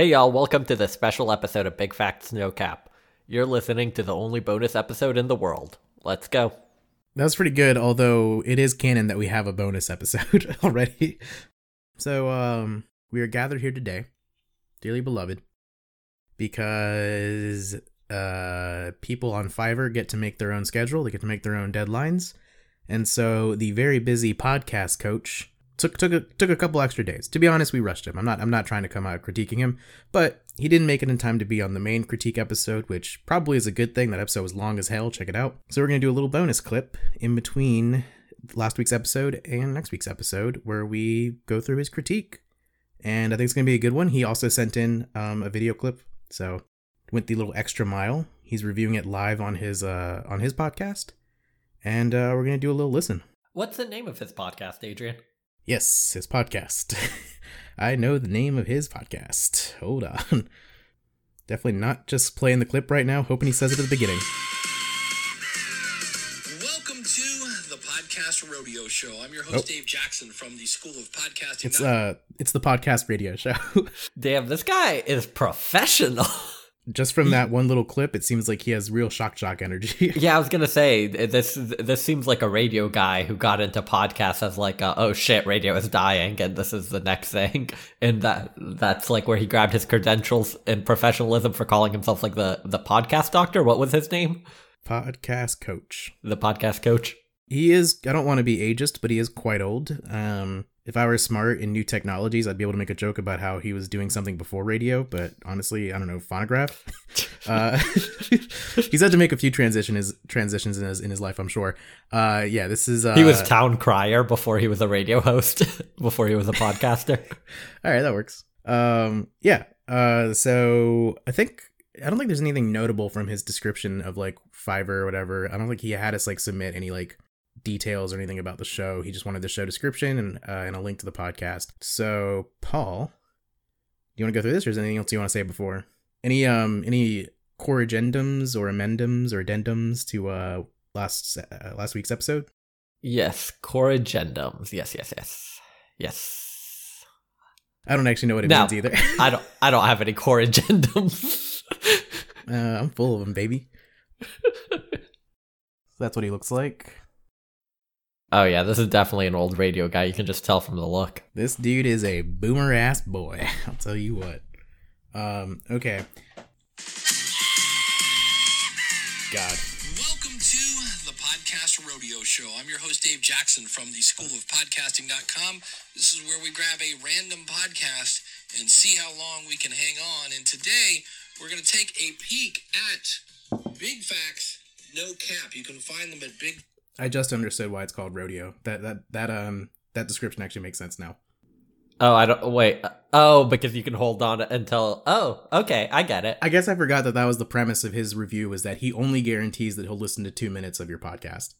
Hey y'all, welcome to the special episode of Big Facts No Cap. You're listening to the only bonus episode in the world. Let's go. That was pretty good, although it is canon that we have a bonus episode already. So, um, we are gathered here today, dearly beloved, because uh people on Fiverr get to make their own schedule, they get to make their own deadlines. And so the very busy podcast coach took took a, took a couple extra days. To be honest, we rushed him. I'm not I'm not trying to come out critiquing him, but he didn't make it in time to be on the main critique episode, which probably is a good thing. That episode was long as hell. Check it out. So we're gonna do a little bonus clip in between last week's episode and next week's episode where we go through his critique, and I think it's gonna be a good one. He also sent in um, a video clip, so went the little extra mile. He's reviewing it live on his uh on his podcast, and uh, we're gonna do a little listen. What's the name of his podcast, Adrian? Yes, his podcast. I know the name of his podcast. Hold on. Definitely not just playing the clip right now, hoping he says it at the beginning. Welcome to the Podcast Rodeo Show. I'm your host, Oh. Dave Jackson from the School of Podcasting. It's uh it's the podcast radio show. Damn, this guy is professional. just from that one little clip, it seems like he has real shock jock energy. yeah, I was gonna say this. This seems like a radio guy who got into podcasts as like, a, oh shit, radio is dying, and this is the next thing, and that that's like where he grabbed his credentials and professionalism for calling himself like the the podcast doctor. What was his name? podcast coach. The podcast coach. He is I don't want to be ageist, but he is quite old. Um if I were smart in new technologies, I'd be able to make a joke about how he was doing something before radio, but honestly, I don't know, phonograph. uh, he's had to make a few transition his transitions in his in his life, I'm sure. Uh, yeah, this is uh, He was town crier before he was a radio host, before he was a podcaster. all right. That works. Um, yeah. Uh, so I think I don't think there's anything notable from his description of like Fiverr or whatever. I don't think he had us like submit any like details or anything about the show. He just wanted the show description and uh, and a link to the podcast. So Paul, do you want to go through this, or is there anything else you want to say before? Any um any core agendums or amendums or addendums to uh last uh, last week's episode? yes, core agendums. Yes, yes, yes, yes. I don't actually know what it No. means either. I don't. I don't have any core agendums. uh, I'm full of them, baby. That's what he looks like. Oh yeah, this is definitely an old radio guy. You can just tell from the look. This dude is a boomer ass boy. I'll tell you what. Um, okay. God. Welcome to the Podcast Rodeo Show. I'm your host, Dave Jackson from the School of Podcasting.com. This is where we grab a random podcast and see how long we can hang on. And today, we're going to take a peek at Big Facts, No Cap. You can find them at Big I just understood why it's called rodeo. That that that um that description actually makes sense now. Oh, I don't wait. Oh, because you can hold on until. Oh, okay, I get it. I guess I forgot that that was the premise of his review was that he only guarantees that he'll listen to 2 minutes of your podcast.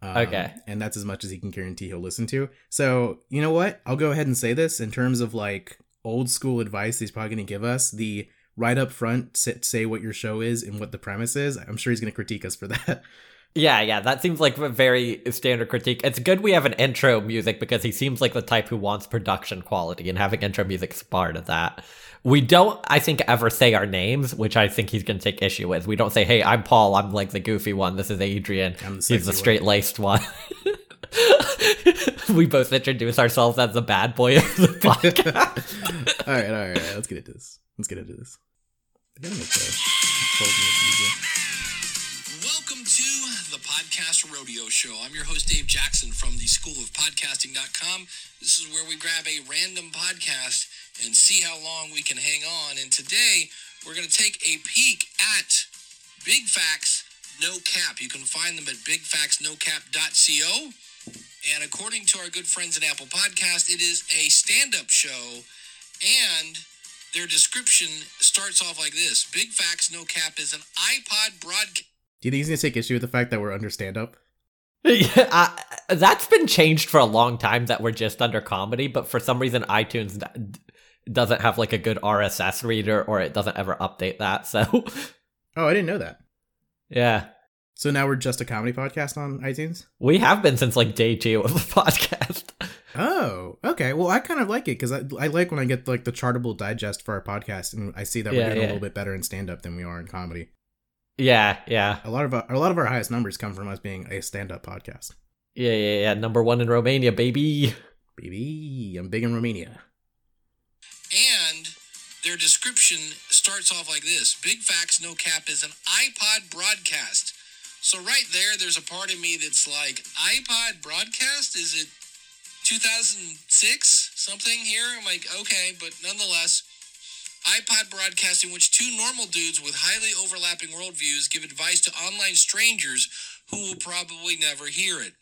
Um, Okay. And that's as much as he can guarantee he'll listen to. So, you know what? I'll go ahead and say this in terms of like old school advice he's probably going to give us. The right up front, sit, say what your show is and what the premise is. I'm sure he's going to critique us for that. Yeah, yeah, that seems like a very standard critique. It's good we have an intro music because he seems like the type who wants production quality, and having intro music is part of that. We don't, I think, ever say our names, which I think he's going to take issue with. We don't say, "Hey, I'm Paul. I'm like the goofy one. This is Adrian. I'm the He's the straight laced one." we both introduce ourselves as the bad boy of the podcast. all right, all right, all right. Let's get into this. Let's get into this. I gotta make the cold. Welcome to the Podcast Rodeo Show. I'm your host, Dave Jackson from the School of Podcasting.com. This is where we grab a random podcast and see how long we can hang on. And today, we're going to take a peek at Big Facts No Cap. You can find them at bigfactsnocap.co. And according to our good friends at Apple Podcast, it is a stand up show. And their description starts off like this Big Facts No Cap is an iPod broadcast. Do you think he's gonna take issue with the fact that we're under stand up? yeah, I, that's been changed for a long time that we're just under comedy, but for some reason iTunes d- doesn't have like a good RSS reader or it doesn't ever update that. So, Oh, I didn't know that. yeah. So now we're just a comedy podcast on iTunes. We have been since like day two of the podcast. Oh, okay. Well, I kind of like it because I, I like when I get like the chartable digest for our podcast, and I see that Yeah, we're doing yeah. a little bit better in stand up than we are in comedy. Yeah, yeah, A lot of our, a lot of our highest numbers come from us being a stand up podcast. yeah, yeah, yeah. Number one in Romania, baby. Baby, I'm big in Romania. And their description starts off like this Big Facts No Cap is an iPod broadcast. So, right there, there's a part of me that's like, iPod broadcast? Is it 2006 something here? I'm like, okay, but nonetheless, iPod broadcast in which two normal dudes with highly overlapping worldviews give advice to online strangers who will probably never hear it,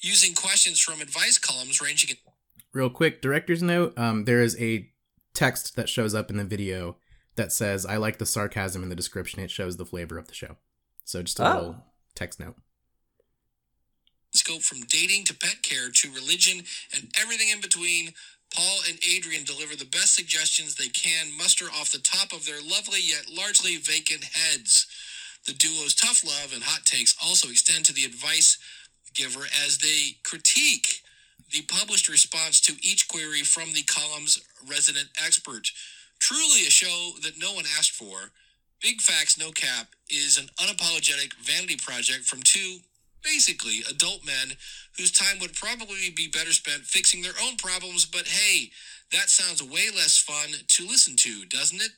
using questions from advice columns ranging in Real quick, director's note. Um, there is a text that shows up in the video that says, "I like the sarcasm in the description. It shows the flavor of the show." So just a Oh. little text note. scope from dating to pet care to religion and everything in between. Paul and Adrian deliver the best suggestions they can muster off the top of their lovely yet largely vacant heads. The duo's tough love and hot takes also extend to the advice giver as they critique the published response to each query from the column's resident expert. Truly a show that no one asked for. Big Facts No Cap is an unapologetic vanity project from two basically adult men whose time would probably be better spent fixing their own problems, but hey, that sounds way less fun to listen to, doesn't it?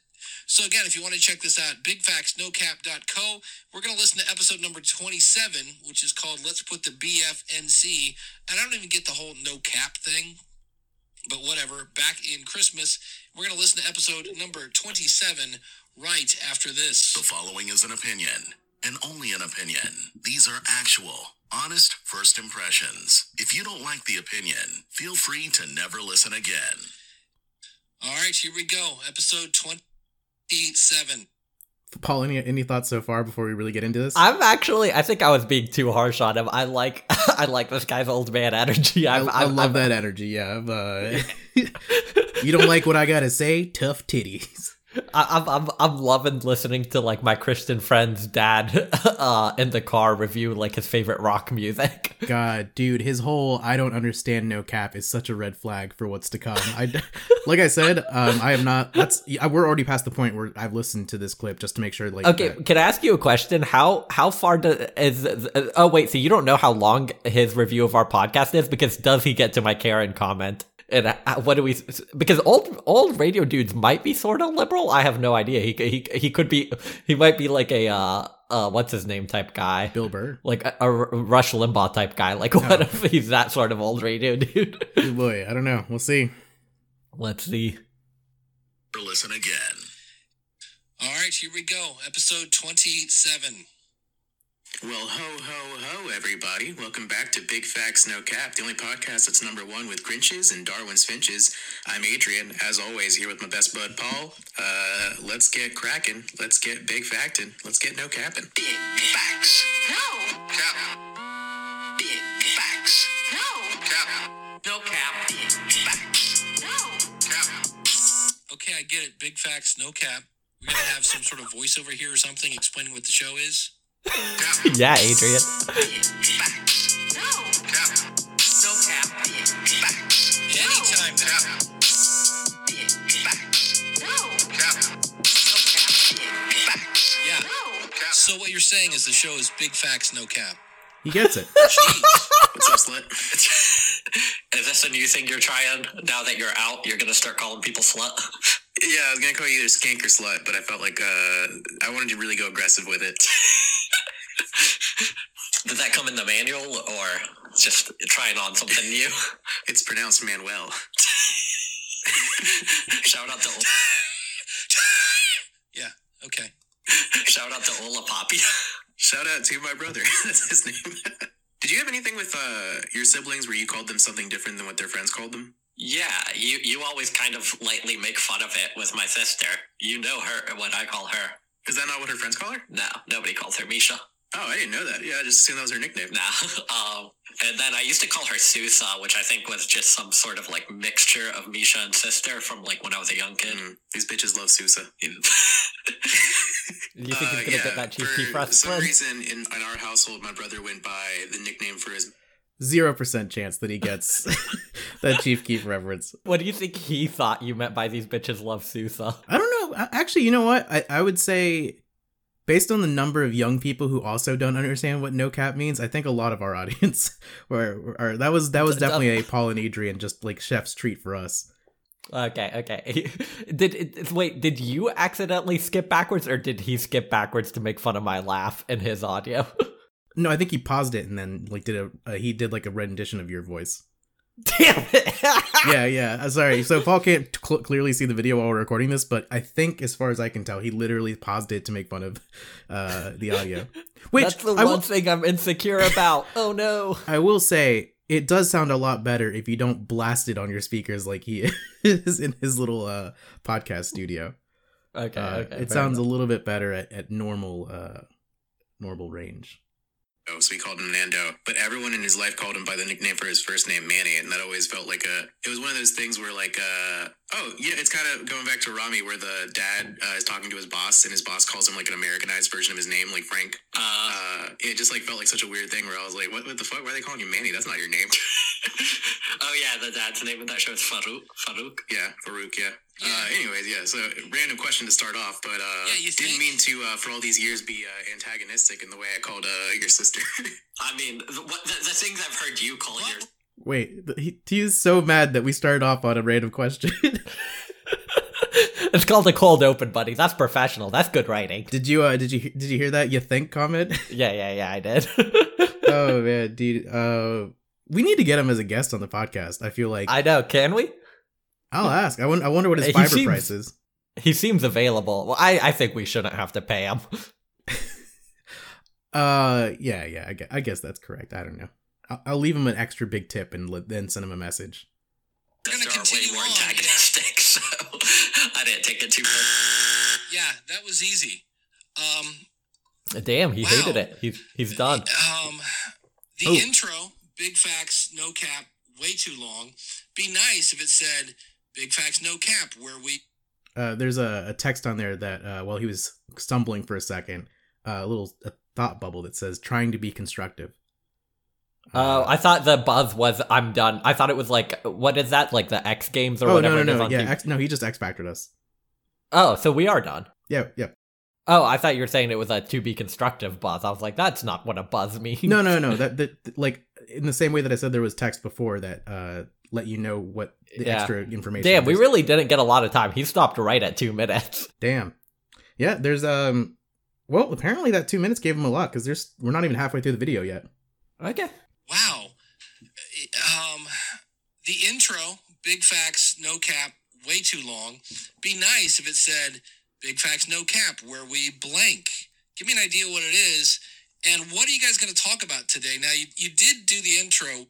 So again, if you want to check this out, bigfactsnocap.co. We're going to listen to episode number 27, which is called Let's Put the BFNC. And I don't even get the whole no cap thing, but whatever. Back in Christmas, we're going to listen to episode number 27 right after this. The following is an opinion, and only an opinion. These are actual, honest first impressions. If you don't like the opinion, feel free to never listen again. All right, here we go. Episode 27. Paul, any any thoughts so far before we really get into this? I'm actually. I think I was being too harsh on him. I like. I like this guy's old man energy. I, I'm, I I'm- love I'm- that energy. Yeah. I'm, uh, you don't like what I gotta say? Tough titties. I, I'm I'm I'm loving listening to like my Christian friend's dad uh in the car review like his favorite rock music. God, dude, his whole "I don't understand" no cap is such a red flag for what's to come. I, like I said, um, I am not. That's yeah, we're already past the point where I've listened to this clip just to make sure. Like, Okay, that- can I ask you a question? How how far does is oh wait, so you don't know how long his review of our podcast is because does he get to my Karen comment? And uh, what do we? Because old old radio dudes might be sort of liberal. I have no idea. He he he could be. He might be like a uh uh what's his name type guy. Bill Burr. like a, a Rush Limbaugh type guy. Like, what if he's that sort of old radio dude? Oh boy, I don't know. We'll see. Let's see. Listen again. All right, here we go. Episode 27. Well, ho, ho, ho, everybody. Welcome back to Big Facts No Cap, the only podcast that's number one with Grinches and Darwin's Finches. I'm Adrian, as always, here with my best bud, Paul. Uh, let's get cracking. Let's get big facting. Let's get no capping. Big facts. No, Cap. Big facts. no, Cap. No cap. Big facts. no. Cap. Okay, I get it. Big facts, no cap. We're going to have some sort of voiceover here or something explaining what the show is. Cap. Yeah, Adrian. Big facts. No, Cap. No cap. Big facts. Anytime. Cap. Big facts. no, Cap. Big facts. Yeah. So what you're saying is the show is big facts, no cap. He gets it. Jeez. What's up, slut? Is this a new thing you're trying now that you're out? You're gonna start calling people slut? Yeah, I was gonna call you either skank or slut, but I felt like uh, I wanted to really go aggressive with it. Did that come in the manual or just trying on something new? It's pronounced Manuel. shout out to Yeah, okay. shout out to Ola Poppy. Shout out to my brother. That's his name. Did you have anything with uh, your siblings where you called them something different than what their friends called them? Yeah, you you always kind of lightly make fun of it with my sister. You know her what I call her. Is that not what her friends call her? No, nobody calls her Misha. Oh, I didn't know that. Yeah, I just assumed that was her nickname. No. Um, and then I used to call her Susa, which I think was just some sort of like mixture of Misha and sister from like when I was a young kid. Mm, these bitches love Sousa. You think Uh, he's gonna get that cheesy for for some Flynn? reason in, in our household, my brother went by the nickname for his zero percent chance that he gets that Chief Keef reference. What do you think he thought you meant by these bitches love Sousa? I don't know. Actually, you know what? I, I would say, based on the number of young people who also don't understand what no cap means, I think a lot of our audience were, are that was that was definitely a Paul and Adrian just like chef's treat for us. Okay, okay. did it, wait? Did you accidentally skip backwards, or did he skip backwards to make fun of my laugh in his audio? No, I think he paused it and then like did a uh, he did like a rendition of your voice. Damn it! yeah, yeah. uh, Sorry. So Paul can't cl- clearly see the video while we're recording this, but I think, as far as I can tell, he literally paused it to make fun of uh, the audio. Which That's the I one will, thing I'm insecure about. Oh no. I will say it does sound a lot better if you don't blast it on your speakers like he is in his little uh, podcast studio. Okay, Uh, okay. it sounds enough. a little bit better at, at normal uh, normal range. Oh, so we called him Nando, but everyone in his life called him by the nickname for his first name, Manny, and that always felt like a. It was one of those things where, like, uh, oh yeah, it's kind of going back to Ramy, where the dad uh, is talking to his boss, and his boss calls him like an Americanized version of his name, like Frank. Uh, Uh, it just like felt like such a weird thing where I was like, what, what the fuck? Why are they calling you Manny? That's not your name. oh yeah, the dad's name in that show is Farouk. Farouk. yeah, Farouk. Yeah. Uh, anyways, yeah. So random question to start off, but uh, Yeah, you didn't mean to uh, for all these years be uh, antagonistic in the way I called uh, your sister. I mean, the, what, the, the things I've heard you call What? your Wait, th- he, he is so mad that we started off on a random question. it's called a cold open, buddy. That's professional. That's good writing. did you uh, did you did you hear that? You think comment? Yeah, yeah, yeah. I did. oh man, dude. Uh, we need to get him as a guest on the podcast. I feel like I know. Can we? I'll ask. I wonder, I wonder what his He Fiverr seems- price is. He seems available. Well, I, I think we shouldn't have to pay him. Uh, yeah, yeah. I guess, I guess that's correct. I don't know. I'll, I'll leave him an extra big tip and let, then send him a message. We're gonna are way continue more on. antagonistic, so I didn't take it too. Yeah, that was easy. Um, Damn, he Wow. hated it. He's he's done. Um, the Oh. intro, big facts, no cap, way too long. Be nice if it said big facts, no cap, where we. Uh, there's a, a text on there that uh, while he was stumbling for a second, uh, a little a thought bubble that says "trying to be constructive." Oh, Uh, I thought the buzz was I'm done. I thought it was like what is that? Like the X Games or oh no whatever no it is no yeah X, no he just X factored us. Oh, so we are done. Yeah yeah Oh, I thought you were saying it was a to be constructive buzz. I was like, that's not what a buzz means. no no no that that like in the same way that I said there was text before that uh let you know what the Yeah. extra information. Damn, we really didn't get a lot of time. He stopped right at two minutes. Damn. Yeah, there's um. Well, apparently that two minutes gave him a lot because there's we're not even halfway through the video yet. Okay. Wow. Um, the intro, big facts, no cap, way too long. Be nice if it said big facts, no cap, where we blank. Give me an idea what it is. And what are you guys going to talk about today? Now, you, you did do the intro.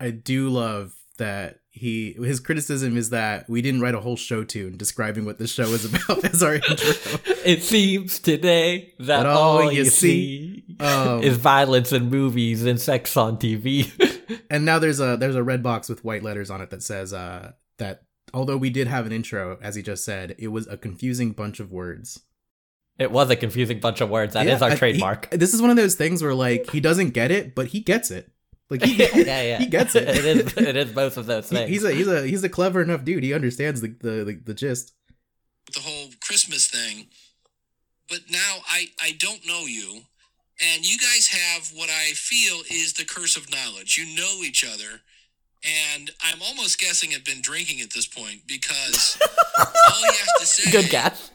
I do love that he his criticism is that we didn't write a whole show tune describing what the show is about as our intro. It seems today that But all all you you see Um, is violence in movies and sex on TV. And now there's a there's a red box with white letters on it that says uh that although we did have an intro, as he just said, it was a confusing bunch of words. It was a confusing bunch of words. That is Yeah, our I- he- trademark. this is one of those things where like he doesn't get it, but he gets it. Like he, yeah, yeah. he gets it. it is. It is both of those He- things. he's a he's a he's a clever enough dude. He understands the the, the, the gist. the whole Christmas thing. But now I, I don't know you. And you guys have what I feel is the curse of knowledge. You know each other. And I'm almost guessing I've been drinking at this point because all you have to say Good guess.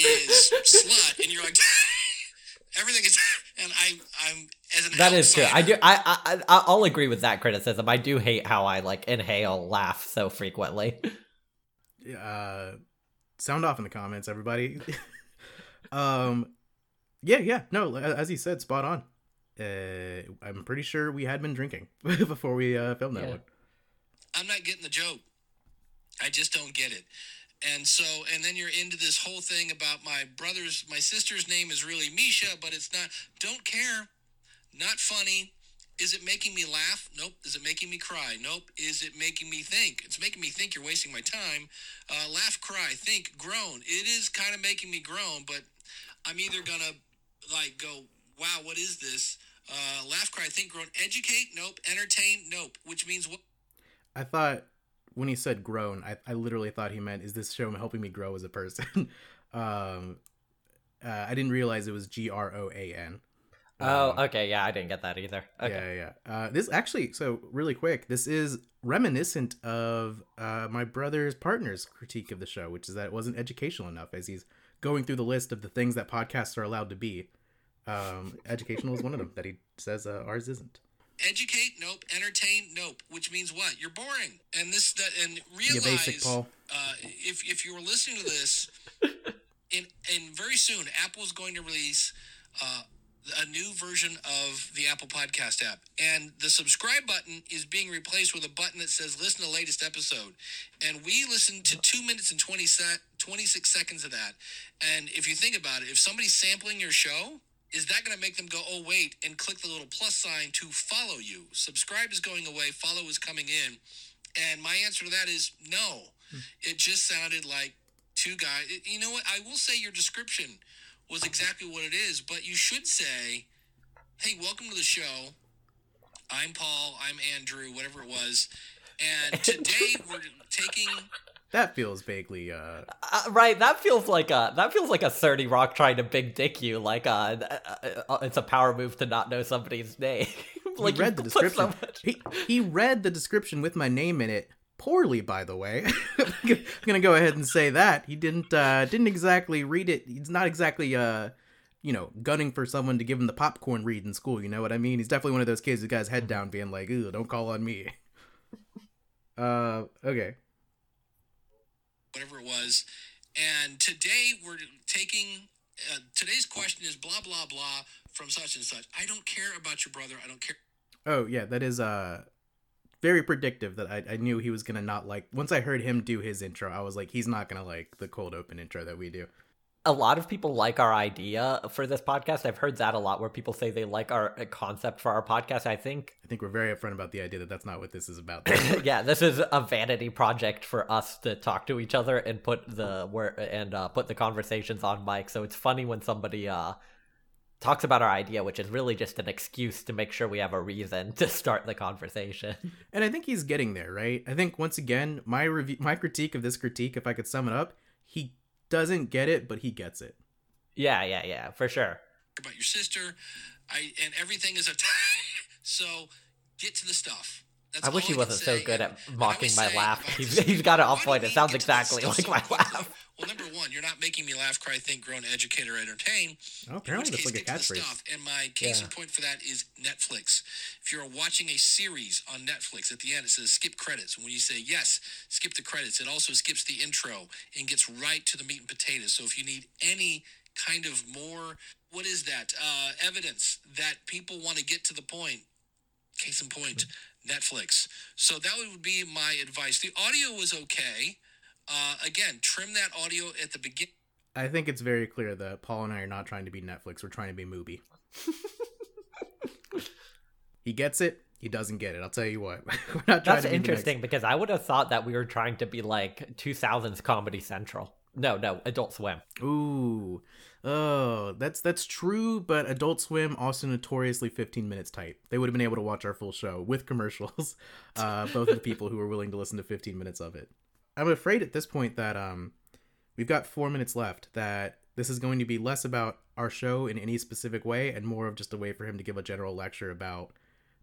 Is slut. And you're like, everything is. And I, I'm, as an That is true. I do. I, I I I'll agree with that criticism. I do hate how I like inhale laugh so frequently. Uh, sound off in the comments, everybody. um, yeah, yeah. No, as he said, spot on. Uh, I'm pretty sure we had been drinking before we uh, filmed that Yeah. one. I'm not getting the joke. I just don't get it. And so, and then you're into this whole thing about my brother's, my sister's name is really Misha, but it's not. Don't care. Not funny. Is it making me laugh? Nope. Is it making me cry? Nope. Is it making me think? It's making me think you're wasting my time. Uh, laugh, cry, think, groan. It is kind of making me groan, but I'm either gonna like go, wow, what is this? Uh, laugh, cry, think, groan, educate, nope. Entertain, nope. Which means what? I thought when he said grown, I, I literally thought he meant, is this show helping me grow as a person? um, uh, I didn't realize it was G R O A N. Oh, okay. Yeah, I didn't get that either. Okay. Yeah, yeah. Uh, this actually, so really quick, this is reminiscent of uh, my brother's partner's critique of the show, which is that it wasn't educational enough. As he's going through the list of the things that podcasts are allowed to be, um, educational is one of them that he says uh, ours isn't. Educate, nope. Entertain, nope. Which means what? You're boring. And this that and realize basic, Paul. Uh, if if you were listening to this, in in very soon, Apple's going to release. Uh, a new version of the Apple Podcast app. And the subscribe button is being replaced with a button that says listen to the latest episode. And we listened to two minutes and 20 sec- 26 seconds of that. And if you think about it, if somebody's sampling your show, is that going to make them go, oh, wait, and click the little plus sign to follow you? Subscribe is going away, follow is coming in. And my answer to that is no. Hmm. It just sounded like two guys. You know what? I will say your description was exactly what it is, but you should say, hey, welcome to the show. I'm Paul, I'm Andrew, whatever it was. And today we're taking That feels vaguely. Uh, Uh, right, that feels like a that feels like a thirty rock trying to big dick you. Like uh, uh, uh, it's a power move to not know somebody's name. like he read the put so description. He he read the description with my name in it poorly, by the way. I'm gonna go ahead and say that he didn't uh, didn't exactly read it. He's not exactly uh, you know, gunning for someone to give him the popcorn read in school. You know what I mean? He's definitely one of those kids who got his head down, being like, "Ooh, don't call on me." Uh, okay. Whatever it was. And today we're taking uh, today's question is blah blah blah from such and such. I don't care about your brother. I don't care. Oh yeah, that is uh very predictive that I, I knew he was gonna not like once I heard him do his intro, I was like, he's not gonna like the cold open intro that we do. A lot of people like our idea for this podcast. I've heard that a lot, where people say they like our uh, concept for our podcast. I think I think we're very upfront about the idea that that's not what this is about. yeah, this is a vanity project for us to talk to each other and put the word and uh, put the conversations on mic. So it's funny when somebody uh, talks about our idea, which is really just an excuse to make sure we have a reason to start the conversation. and I think he's getting there, right? I think once again, my review my critique of this critique, if I could sum it up, doesn't get it, but he gets it. yeah, yeah, yeah, for sure. about your sister. I and everything is a tie. so get to the stuff. That's I wish he can wasn't so good at mocking my laugh. He's, he's got it why on do point. It sounds get to the exactly like so my quickly? laugh. Well, number one, you're not making me laugh, cry, think, groan, educate, or entertain. Oh, apparently which that's case, like a get to catchphrase. And my case Yeah. in point for that is Netflix. If you're watching a series on Netflix, at the end it says skip credits. And when you say yes, skip the credits, it also skips the intro and gets right to the meat and potatoes. So if you need any kind of more, what is that? Uh, evidence that people want to get to the point. Case in point, Netflix. So that would be my advice. The audio was okay. Uh, again, trim that audio at the beginning. I think it's very clear that Paul and I are not trying to be Netflix. We're trying to be Mubi. he gets it. He doesn't get it. I'll tell you what. We're not trying That's to be interesting because I would have thought that we were trying to be like 2000s Comedy Central. No, no, Adult Swim. Ooh, oh, that's that's true. But Adult Swim also notoriously 15 minutes tight. They would have been able to watch our full show with commercials. Uh, both of the people who were willing to listen to 15 minutes of it. I'm afraid at this point that um, we've got four minutes left. That this is going to be less about our show in any specific way, and more of just a way for him to give a general lecture about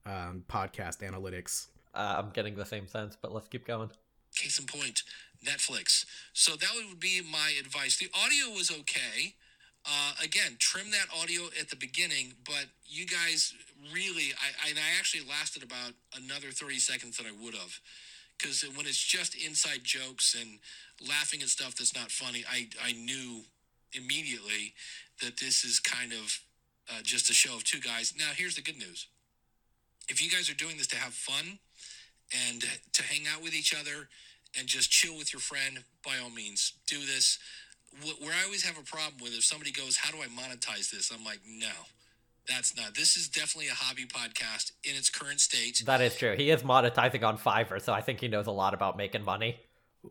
um, podcast analytics. Uh, I'm getting the same sense, but let's keep going. Case in point, Netflix. So that would be my advice. The audio was okay. Uh, again, trim that audio at the beginning, but you guys really, I, and I actually lasted about another 30 seconds than I would have. Because when it's just inside jokes and laughing at stuff that's not funny, I, I knew immediately that this is kind of uh, just a show of two guys. Now, here's the good news if you guys are doing this to have fun and to hang out with each other and just chill with your friend, by all means, do this. Wh- Where I always have a problem with if somebody goes, How do I monetize this? I'm like, No, that's not. This is definitely a hobby podcast in its current state. That is true. He is monetizing on Fiverr, so I think he knows a lot about making money.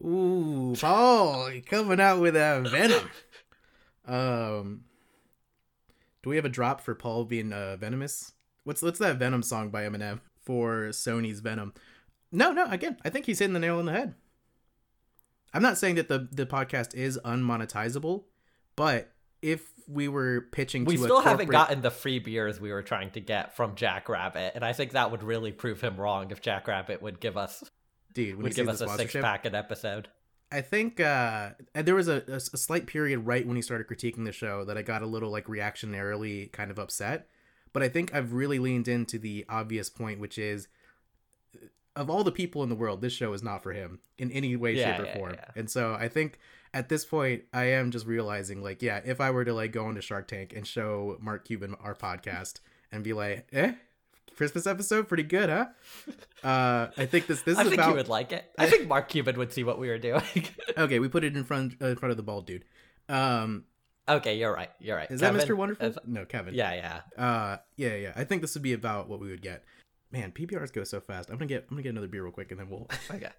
Ooh, Paul coming out with a venom. Um, do we have a drop for Paul being uh, venomous? What's what's that Venom song by Eminem for Sony's Venom? No, no. Again, I think he's hitting the nail on the head. I'm not saying that the the podcast is unmonetizable, but if we were pitching, we still a haven't gotten the free beers we were trying to get from Jack Rabbit, and I think that would really prove him wrong if Jack Rabbit would give us dude would give us a six pack an episode. I think uh, there was a, a, a slight period right when he started critiquing the show that I got a little like reactionarily kind of upset. But I think I've really leaned into the obvious point, which is of all the people in the world, this show is not for him in any way, Yeah, shape, or yeah, form. yeah. And so I think at this point, I am just realizing, like, yeah, if I were to like go into Shark Tank and show Mark Cuban our podcast and be like, eh, Christmas episode, pretty good, huh? Uh, I think this this I is think about you would like it. I think Mark Cuban would see what we were doing. okay. We put it in front uh, in front of the bald dude. Um, okay, you're right. You're right. Is Kevin, that Mr. Wonderful? is- no, Kevin. yeah, yeah. Uh, yeah, yeah. I think this would be about what we would get. Man, PBRs go so fast. I'm gonna get I'm gonna get another beer real quick, and then we'll. Okay.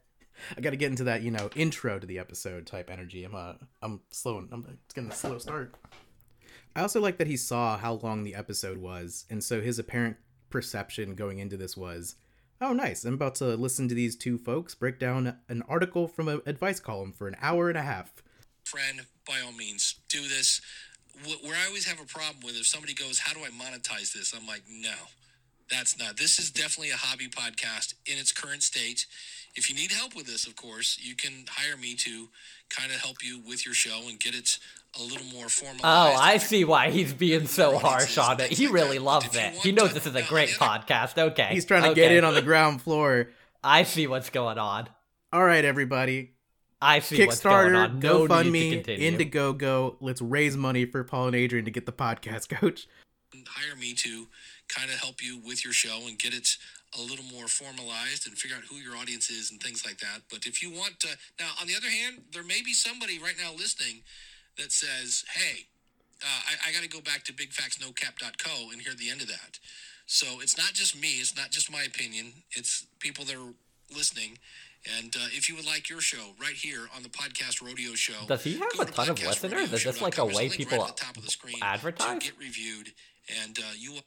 I got to get into that, you know, intro to the episode type energy. I'm uh, I'm slow. I'm it's getting a slow start. I also like that he saw how long the episode was, and so his apparent perception going into this was, oh, nice. I'm about to listen to these two folks break down an article from an advice column for an hour and a half. friend, by all means, do this. Where I always have a problem with if somebody goes, "How do I monetize this?" I'm like, "No, that's not. This is definitely a hobby podcast in its current state. If you need help with this, of course, you can hire me to kind of help you with your show and get it a little more formalized. Oh, I see why he's being so harsh on it. He really loves it. He knows this is a great podcast. Okay. He's trying to get in on the ground floor. I see what's going on. All right, everybody. I see what's going Kickstarter, on. No need to GoFundMe, continue. Indiegogo. Let's raise money for Paul and Adrian to get the podcast coach. hire me to kind of help you with your show and get it a little more formalized and figure out who your audience is and things like that. But if you want to, now on the other hand, there may be somebody right now listening that says, "Hey, uh, I, I got to go back to bigfactsnocap.co and hear the end of that." So it's not just me. It's not just my opinion. It's people that are listening. And uh, if you would like your show right here on the podcast rodeo show, Does he have a to ton of listeners? Is this like a way people right at the top of the screen to advertise? get reviewed, and uh, you will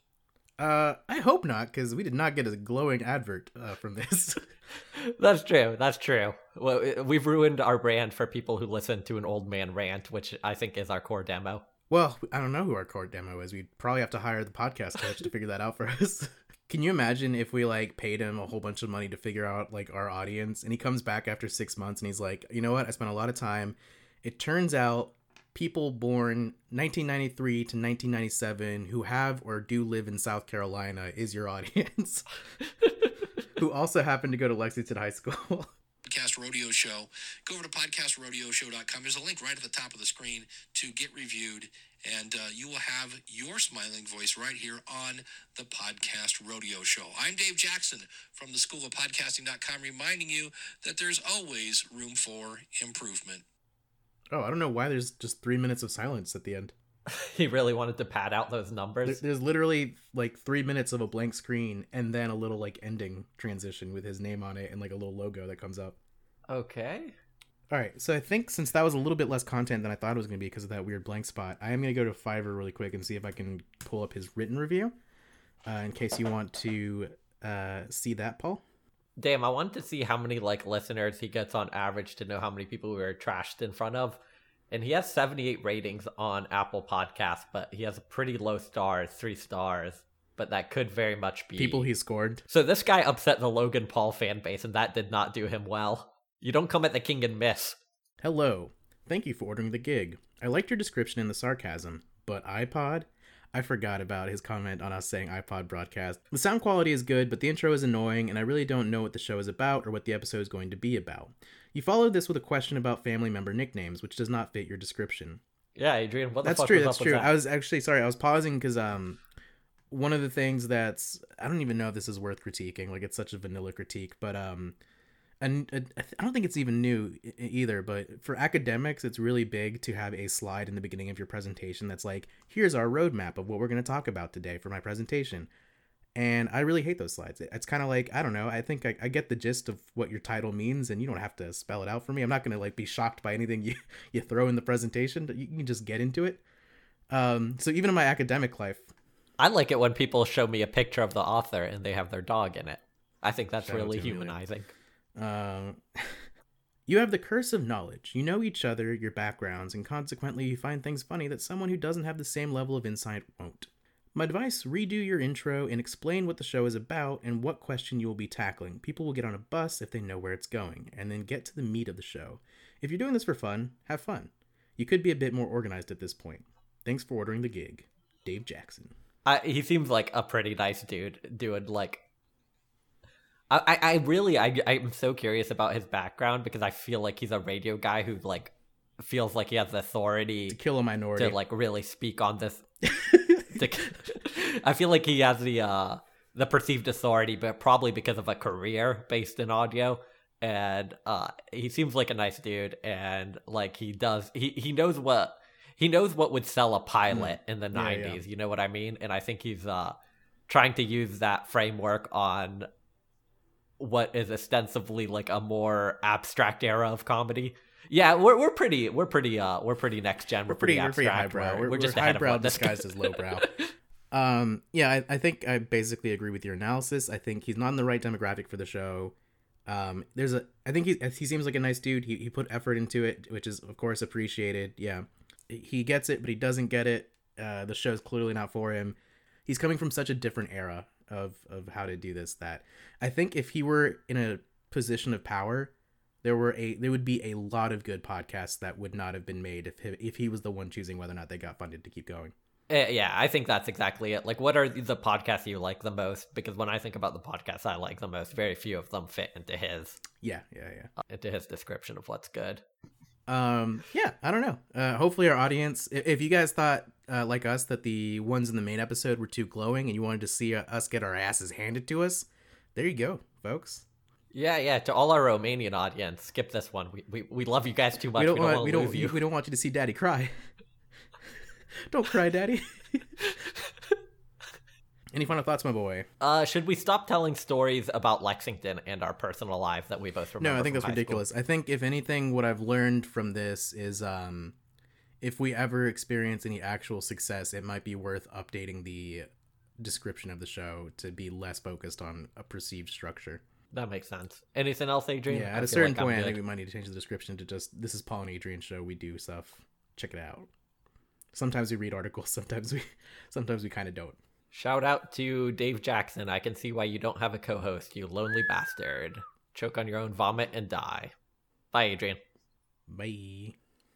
Uh, I hope not, because we did not get a glowing advert uh, from this. That's true. That's true. Well, we've ruined our brand for people who listen to an old man rant, which I think is our core demo. well, I don't know who our core demo is. We'd probably have to hire the podcast coach to figure that out for us. Can you imagine if we like paid him a whole bunch of money to figure out like our audience, and he comes back after six months and he's like, you know what? I spent a lot of time. It turns out people born 1993 to 1997 who have or do live in South Carolina is your audience. who also happen to go to Lexington High School. podcast rodeo show go over to podcastrodeoshow.com there's a link right at the top of the screen to get reviewed and uh, you will have your smiling voice right here on the podcast rodeo show i'm dave jackson from the school of podcasting.com reminding you that there's always room for improvement Oh, I don't know why there's just three minutes of silence at the end. He really wanted to pad out those There- numbers. There's literally like three minutes of a blank screen and then a little like ending transition with his name on it and like a little logo that comes up. Okay. All right, so I think since that was a little bit less content than I thought it was going to be because of that weird blank spot, I am going to go to Fiverr really quick and see if I can pull up his written review. Uh, in case you want to uh, see that, Paul. Damn, I wanted to see how many like listeners he gets on average to know how many people we were trashed in front of. And he has 78 ratings on Apple Podcasts, but he has a pretty low stars, three stars. But that could very much be People he scored. So this guy upset the Logan Paul fan base, and that did not do him well. You don't come at the king and miss. Hello. Thank you for ordering the gig. I liked your description and the sarcasm, but iPod? I forgot about his comment on us saying iPod broadcast. The sound quality is good, but the intro is annoying, and I really don't know what the show is about or what the episode is going to be about. You followed this with a question about family member nicknames, which does not fit your description. Yeah, Adrian, what the That's fuck true. was That's up with true. that? I was actually sorry. I was pausing because um, one of the things that's I don't even know if this is worth critiquing. Like it's such a vanilla critique, but um, and uh, I don't think it's even new either. But for academics, it's really big to have a slide in the beginning of your presentation that's like, "Here's our roadmap of what we're going to talk about today for my presentation." And I really hate those slides. It's kind of like I don't know. I think I, I get the gist of what your title means, and you don't have to spell it out for me. I'm not going to like be shocked by anything you you throw in the presentation. You can just get into it. Um, so even in my academic life, I like it when people show me a picture of the author and they have their dog in it. I think that's really humanizing. Um, you have the curse of knowledge. You know each other, your backgrounds, and consequently, you find things funny that someone who doesn't have the same level of insight won't. My advice redo your intro and explain what the show is about and what question you will be tackling. People will get on a bus if they know where it's going, and then get to the meat of the show. If you're doing this for fun, have fun. You could be a bit more organized at this point. Thanks for ordering the gig. Dave Jackson. I, he seems like a pretty nice dude doing like I, I I really I I'm so curious about his background because I feel like he's a radio guy who like feels like he has the authority To kill a minority. to like really speak on this to, I feel like he has the uh the perceived authority but probably because of a career based in audio and uh he seems like a nice dude and like he does he he knows what he knows what would sell a pilot in the Hmm. Yeah, 90s yeah. you know what i mean and i think he's uh trying to use that framework on what is ostensibly like a more abstract era of comedy yeah we're, we're pretty we're pretty uh we're pretty next gen we're, we're pretty, we're pretty abstract. highbrow. we're, We're, just we're ahead highbrow disguised as lowbrow. um, yeah, I, I think I basically agree with your analysis. I think he's not in the right demographic for the show. Um, there's a, I think he he seems like a nice dude. He he put effort into it, which is of course appreciated. Yeah, he gets it, but he doesn't get it. Uh, the show's clearly not for him. He's coming from such a different era of of how to do this that I think if he were in a position of power, there were a there would be a lot of good podcasts that would not have been made if he, if he was the one choosing whether or not they got funded to keep going. Eh, yeah, I think that's exactly it. Like, what are the podcasts you like the most? Because when I think about the podcasts I like the most, very few of them fit into his Yeah, yeah, yeah. uh, into his description of what's good. Um, yeah, I don't know. Uh, hopefully, our audience, i- if you guys thought uh, like us that the ones in the main episode were too glowing and you wanted to see uh, us get our asses handed to us, there you go, folks. Yeah, yeah. To all our Romanian audience, skip this one. We we, we love you guys too much. we don't, want want, we don't, you. we don't want you to see Daddy cry. don't cry, Daddy. Any final thoughts, my boy? Uh, should we stop telling stories about Lexington and our personal lives that we both remember? No, I think that's high school? ridiculous. I think if anything, what I've learned from this is, um, if we ever experience any actual success, it might be worth updating the description of the show to be less focused on a perceived structure. That makes sense. Anything else, Adrian? Yeah, at a certain like point, I think we might need to change the description to just this is Paul and Adrian show. We do stuff. Check it out. Sometimes we read articles. Sometimes we, sometimes we kind of don't. Shout out to Dave Jackson. I can see why you don't have a co-host, you lonely bastard. Choke on your own vomit and die. Bye, Adrian. Bye.